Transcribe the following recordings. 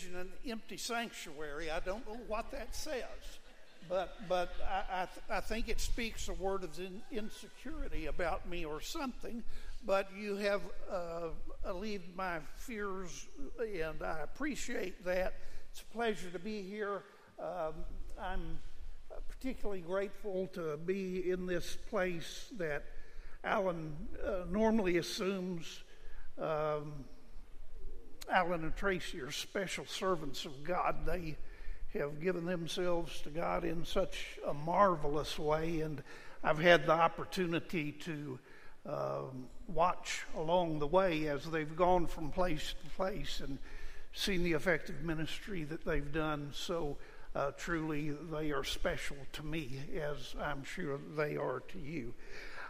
envision an empty sanctuary. I don't know what that says, but, but I, I, th- I think it speaks a word of in- insecurity about me or something. But you have uh, alleviated my fears, and I appreciate that. It's a pleasure to be here. Um, I'm particularly grateful to be in this place that Alan uh, normally assumes. Um, Alan and Tracy are special servants of God. They have given themselves to God in such a marvelous way, and I've had the opportunity to um, watch along the way as they've gone from place to place and seen the effective ministry that they've done. So uh, truly, they are special to me, as I'm sure they are to you.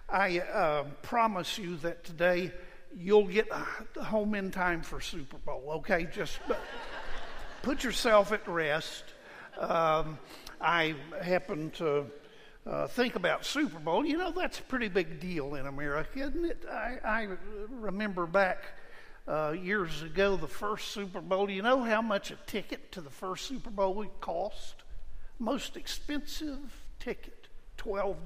I uh, promise you that today you'll get home in time for Super Bowl, okay? Just put yourself at rest. Um, I happen to uh, think about Super Bowl. You know, that's a pretty big deal in America, isn't it? I, I remember back uh, years ago, the first Super Bowl. You know how much a ticket to the first Super Bowl would cost? Most expensive ticket, $12.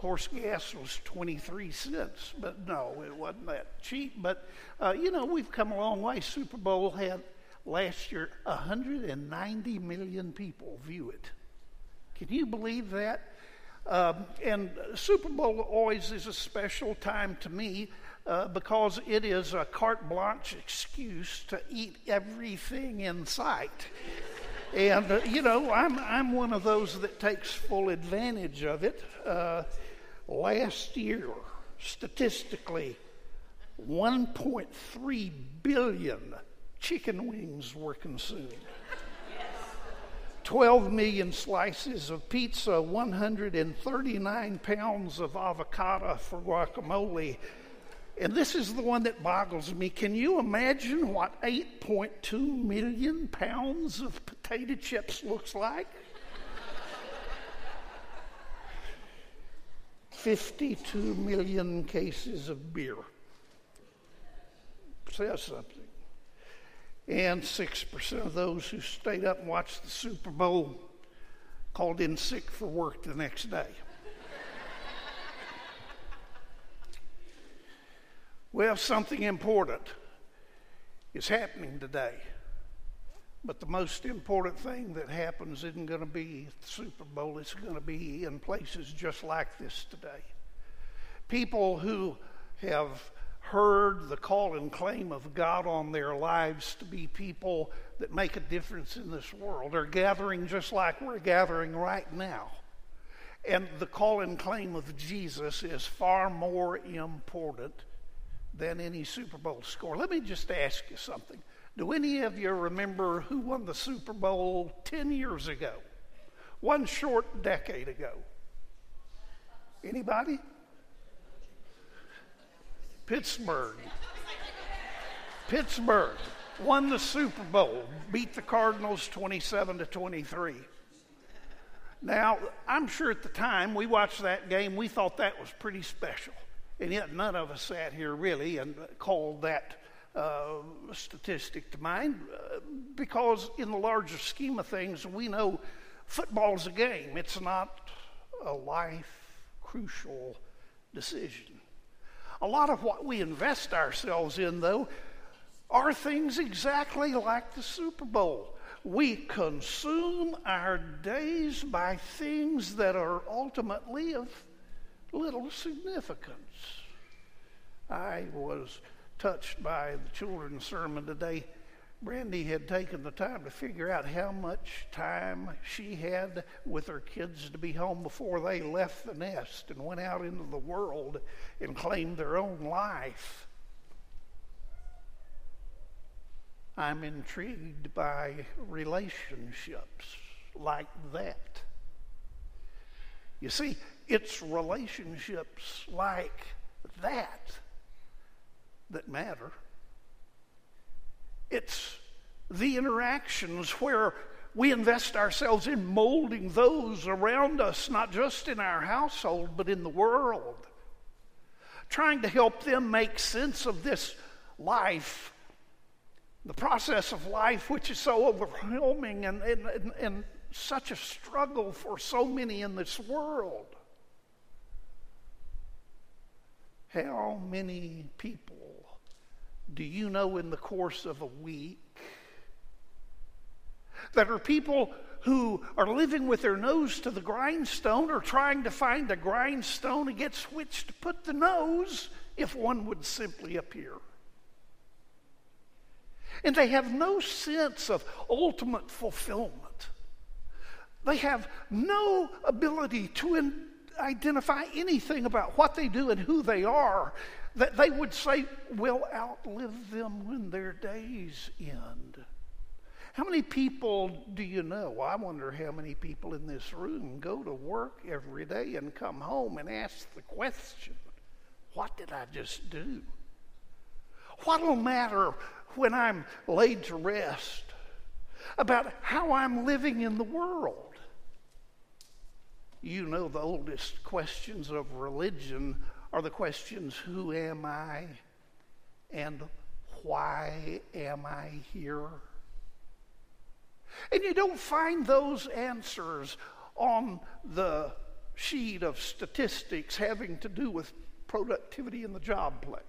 Course, gas was 23 cents, but no, it wasn't that cheap. But, uh, you know, we've come a long way. Super Bowl had last year 190 million people view it. Can you believe that? Um, and Super Bowl always is a special time to me uh, because it is a carte blanche excuse to eat everything in sight. and, uh, you know, I'm, I'm one of those that takes full advantage of it. Uh, last year, statistically, 1.3 billion chicken wings were consumed. 12 million slices of pizza, 139 pounds of avocado for guacamole, and this is the one that boggles me. Can you imagine what 8.2 million pounds of potato chips looks like? 52 million cases of beer. Says something. And 6% of those who stayed up and watched the Super Bowl called in sick for work the next day. Well, something important is happening today. But the most important thing that happens isn't going to be the Super Bowl, it's going to be in places just like this today. People who have heard the call and claim of God on their lives to be people that make a difference in this world are gathering just like we're gathering right now. And the call and claim of Jesus is far more important than any Super Bowl score. Let me just ask you something. Do any of you remember who won the Super Bowl 10 years ago? One short decade ago. Anybody? Pittsburgh. Pittsburgh won the Super Bowl, beat the Cardinals 27 to 23. Now, I'm sure at the time we watched that game, we thought that was pretty special. And yet, none of us sat here really and called that uh, statistic to mind uh, because, in the larger scheme of things, we know football's a game, it's not a life crucial decision. A lot of what we invest ourselves in, though, are things exactly like the Super Bowl. We consume our days by things that are ultimately of little significance. I was touched by the children's sermon today. Brandy had taken the time to figure out how much time she had with her kids to be home before they left the nest and went out into the world and claimed their own life. I'm intrigued by relationships like that. You see, it's relationships like that that matter. It's the interactions where we invest ourselves in molding those around us, not just in our household, but in the world. Trying to help them make sense of this life, the process of life, which is so overwhelming and, and, and, and such a struggle for so many in this world. How many people do you know in the course of a week that are people who are living with their nose to the grindstone or trying to find a grindstone against which to put the nose if one would simply appear? And they have no sense of ultimate fulfillment. They have no ability to in- identify anything about what they do and who they are that they would say will outlive them when their days end. How many people do you know? I wonder how many people in this room go to work every day and come home and ask the question, What did I just do? What'll matter when I'm laid to rest about how I'm living in the world? You know, the oldest questions of religion are the questions Who am I? and Why am I here? And you don't find those answers on the sheet of statistics having to do with productivity in the job place.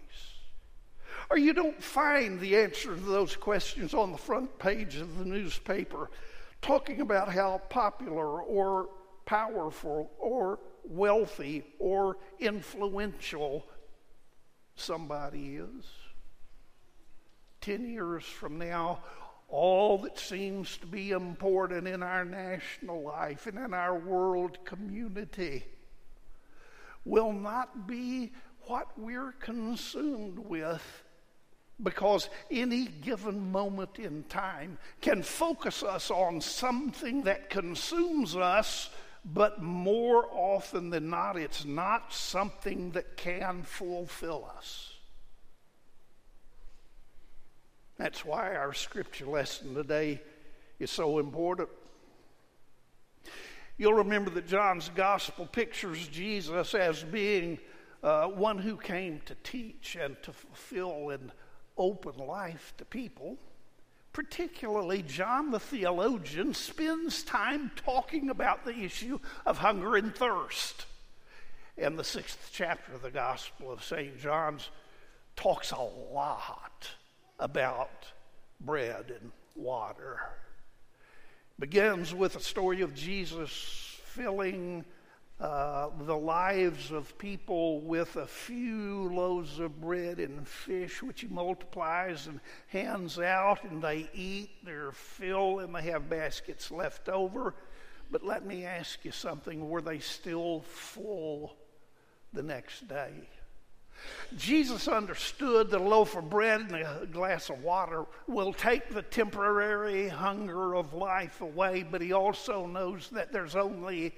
Or you don't find the answer to those questions on the front page of the newspaper talking about how popular or powerful or wealthy or influential somebody is. Ten years from now, all that seems to be important in our national life and in our world community will not be what we're consumed with because any given moment in time can focus us on something that consumes us, but more often than not, it's not something that can fulfill us. That's why our scripture lesson today is so important. You'll remember that John's gospel pictures Jesus as being uh, one who came to teach and to fulfill and open life to people. Particularly, John the theologian spends time talking about the issue of hunger and thirst. And the sixth chapter of the Gospel of St. John's talks a lot about bread and water. Begins with a story of Jesus filling uh, the lives of people with a few loaves of bread and fish, which he multiplies and hands out, and they eat their fill, and they have baskets left over. But let me ask you something were they still full the next day? Jesus understood that a loaf of bread and a glass of water will take the temporary hunger of life away, but he also knows that there's only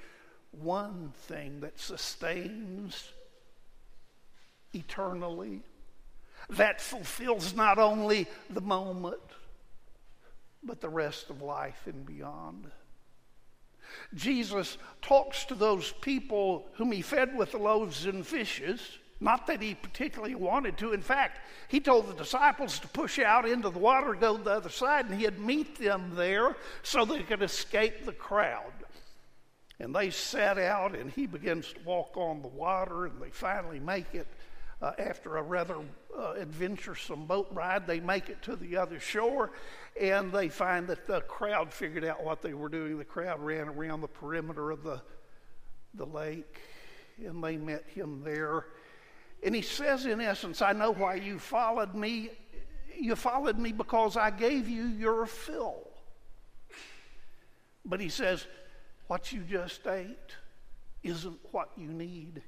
one thing that sustains eternally, that fulfills not only the moment, but the rest of life and beyond. Jesus talks to those people whom he fed with the loaves and fishes not that he particularly wanted to. In fact, he told the disciples to push out into the water, go to the other side, and he'd meet them there so they could escape the crowd. And they set out, and he begins to walk on the water, and they finally make it. Uh, after a rather uh, adventuresome boat ride, they make it to the other shore, and they find that the crowd figured out what they were doing. The crowd ran around the perimeter of the, the lake, and they met him there and he says, in essence, I know why you followed me. You followed me because I gave you your fill. But he says, what you just ate isn't what you need.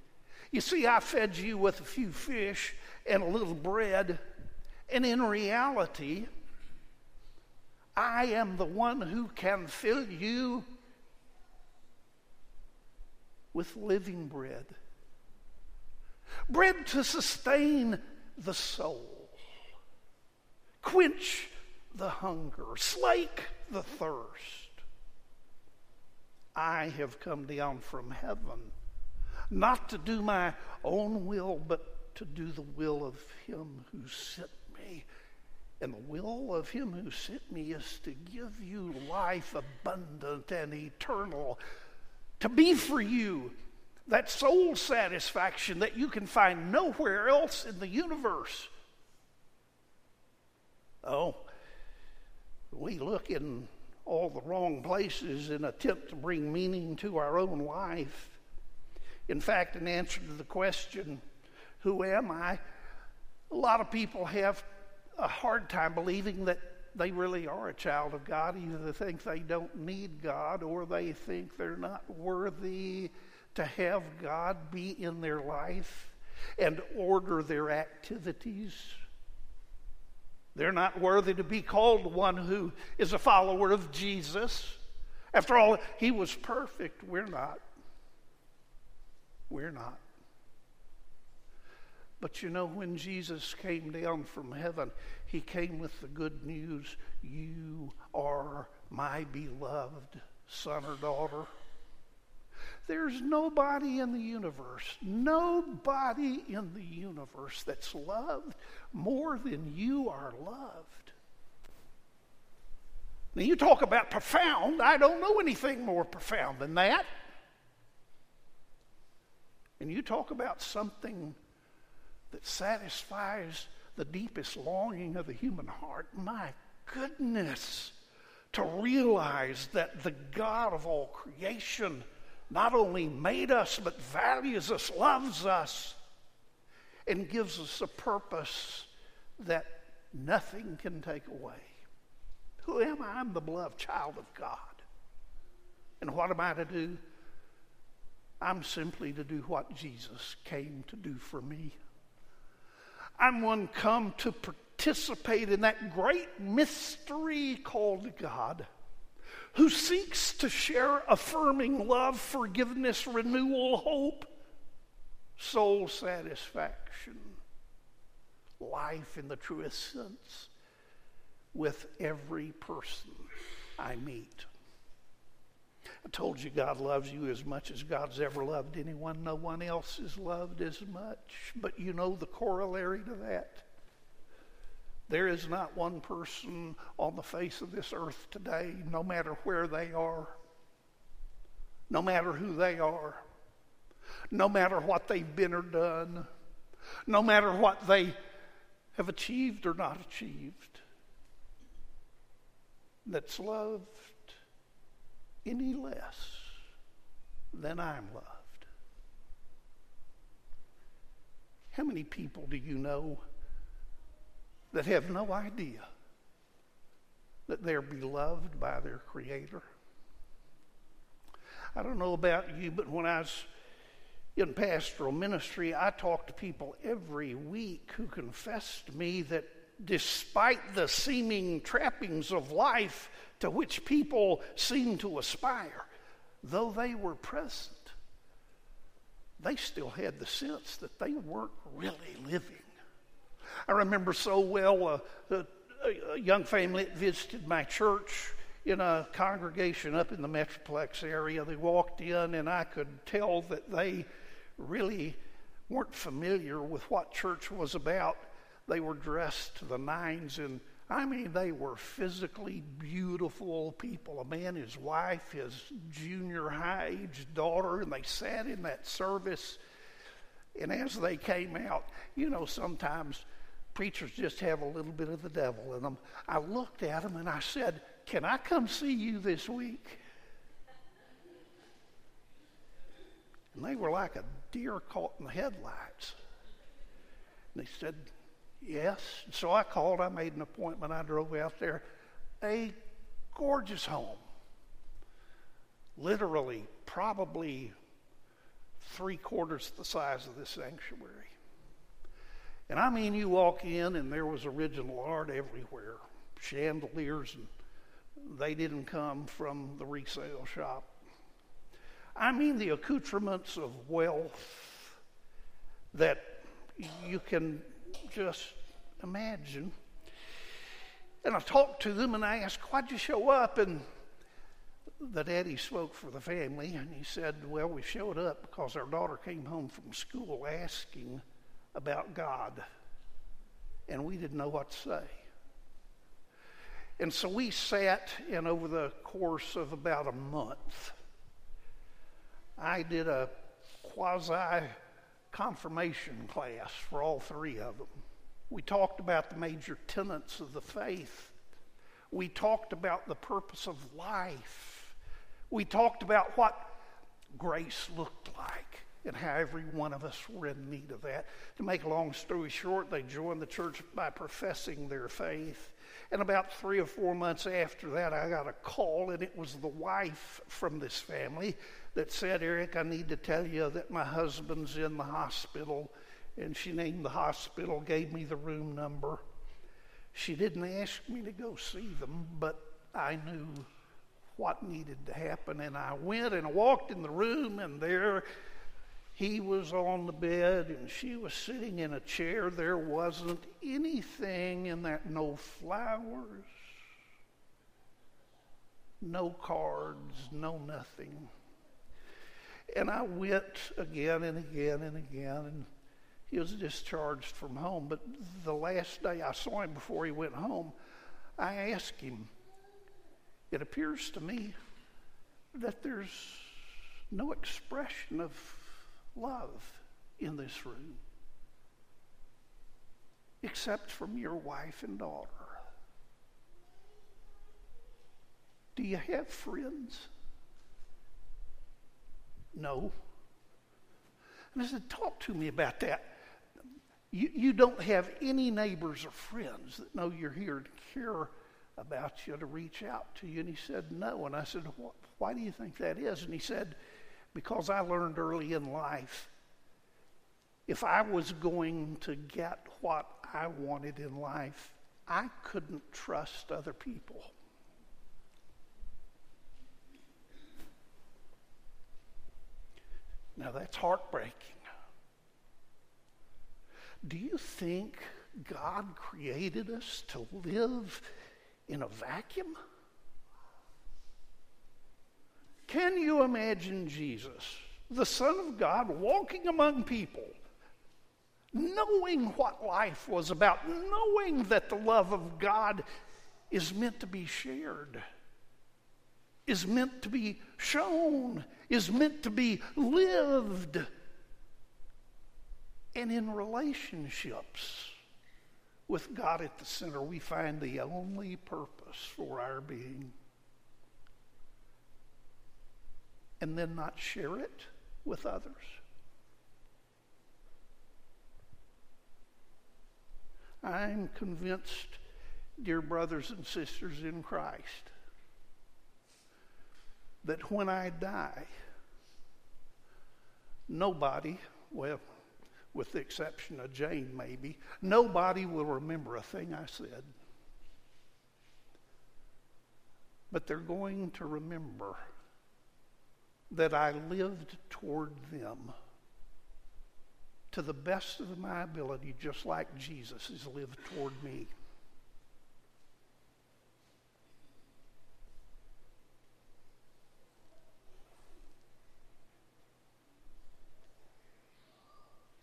You see, I fed you with a few fish and a little bread, and in reality, I am the one who can fill you with living bread bread to sustain the soul, quench the hunger, slake the thirst. I have come down from heaven, not to do my own will, but to do the will of him who sent me. And the will of him who sent me is to give you life abundant and eternal, to be for you that soul satisfaction that you can find nowhere else in the universe. Oh, we look in all the wrong places and attempt to bring meaning to our own life. In fact, in answer to the question, Who am I? a lot of people have a hard time believing that they really are a child of God. Either they think they don't need God or they think they're not worthy to have God be in their life and order their activities. They're not worthy to be called one who is a follower of Jesus. After all, he was perfect. We're not. We're not. But you know, when Jesus came down from heaven, he came with the good news You are my beloved son or daughter. There's nobody in the universe, nobody in the universe that's loved more than you are loved. Now, you talk about profound. I don't know anything more profound than that. And you talk about something that satisfies the deepest longing of the human heart. My goodness, to realize that the God of all creation not only made us, but values us, loves us, and gives us a purpose that nothing can take away. Who am I? I'm the beloved child of God. And what am I to do? I'm simply to do what Jesus came to do for me. I'm one come to participate in that great mystery called God who seeks to share affirming love, forgiveness, renewal, hope, soul satisfaction, life in the truest sense with every person I meet. I told you God loves you as much as God's ever loved anyone. No one else is loved as much. But you know the corollary to that? There is not one person on the face of this earth today, no matter where they are, no matter who they are, no matter what they've been or done, no matter what they have achieved or not achieved, that's loved any less than I'm loved. How many people do you know? That have no idea that they're beloved by their Creator. I don't know about you, but when I was in pastoral ministry, I talked to people every week who confessed to me that despite the seeming trappings of life to which people seem to aspire, though they were present, they still had the sense that they weren't really living. I remember so well uh, a, a young family that visited my church in a congregation up in the Metroplex area. They walked in, and I could tell that they really weren't familiar with what church was about. They were dressed to the nines, and I mean, they were physically beautiful people. A man, his wife, his junior high age daughter, and they sat in that service. And as they came out, you know, sometimes preachers just have a little bit of the devil in them. I looked at them and I said, Can I come see you this week? And they were like a deer caught in the headlights. And they said, Yes. So I called, I made an appointment, I drove out there. A gorgeous home. Literally, probably three quarters the size of this sanctuary. And I mean, you walk in and there was original art everywhere chandeliers, and they didn't come from the resale shop. I mean, the accoutrements of wealth that you can just imagine. And I talked to them and I asked, Why'd you show up? And the daddy spoke for the family, and he said, Well, we showed up because our daughter came home from school asking about God, and we didn't know what to say. And so we sat, and over the course of about a month, I did a quasi confirmation class for all three of them. We talked about the major tenets of the faith. We talked about the purpose of life. We talked about what grace looked like and how every one of us were in need of that. To make a long story short, they joined the church by professing their faith. And about three or four months after that, I got a call, and it was the wife from this family that said, Eric, I need to tell you that my husband's in the hospital. And she named the hospital, gave me the room number. She didn't ask me to go see them, but I knew what needed to happen. And I went and I walked in the room, and there he was on the bed and she was sitting in a chair. There wasn't anything in that, no flowers, no cards, no nothing. And I went again and again and again, and he was discharged from home. But the last day I saw him before he went home, I asked him, It appears to me that there's no expression of love in this room except from your wife and daughter. Do you have friends? No. And I said, Talk to me about that. You, you don't have any neighbors or friends that know you're here to care about you, to reach out to you. And he said, No. And I said, Why do you think that is? And he said, because I learned early in life if I was going to get what I wanted in life, I couldn't trust other people. Now that's heartbreaking. Do you think God created us to live in a vacuum? Can you imagine Jesus, the Son of God, walking among people, knowing what life was about, knowing that the love of God is meant to be shared, is meant to be shown, is meant to be lived? And in relationships with God at the center, we find the only purpose for our being. And then not share it with others? I'm convinced, dear brothers and sisters in Christ, that when I die, nobody, well, with the exception of Jane maybe, nobody will remember a thing I said. But they're going to remember that I lived toward them to the best of my ability, just like Jesus has lived toward me.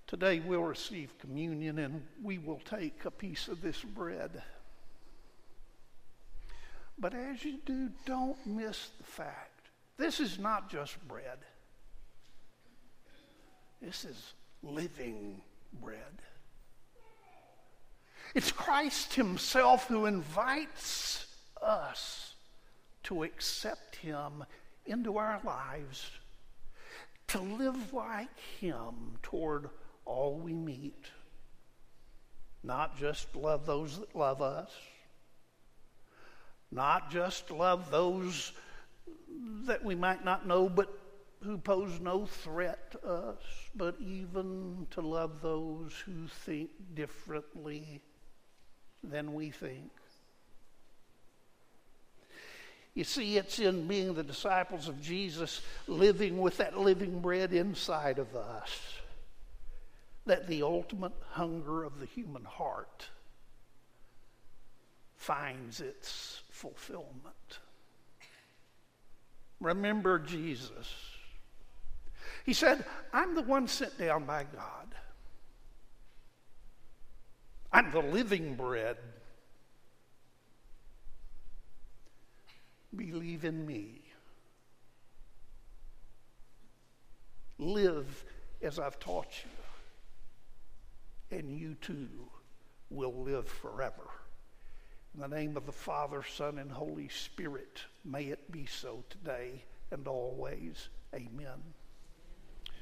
Today we'll receive communion and we will take a piece of this bread. But as you do, don't miss the fact this is not just bread, this is living bread. It's Christ Himself who invites us to accept Him into our lives, to live like Him toward all we meet. Not just love those that love us, not just love those that we might not know, but who pose no threat to us, but even to love those who think differently than we think. You see, it's in being the disciples of Jesus, living with that living bread inside of us, that the ultimate hunger of the human heart finds its fulfillment. Remember Jesus. He said, I'm the one sent down by God. I'm the living bread. Believe in me. Live as I've taught you, and you too will live forever. In the name of the Father, Son, and Holy Spirit, may it be so today and always. Amen.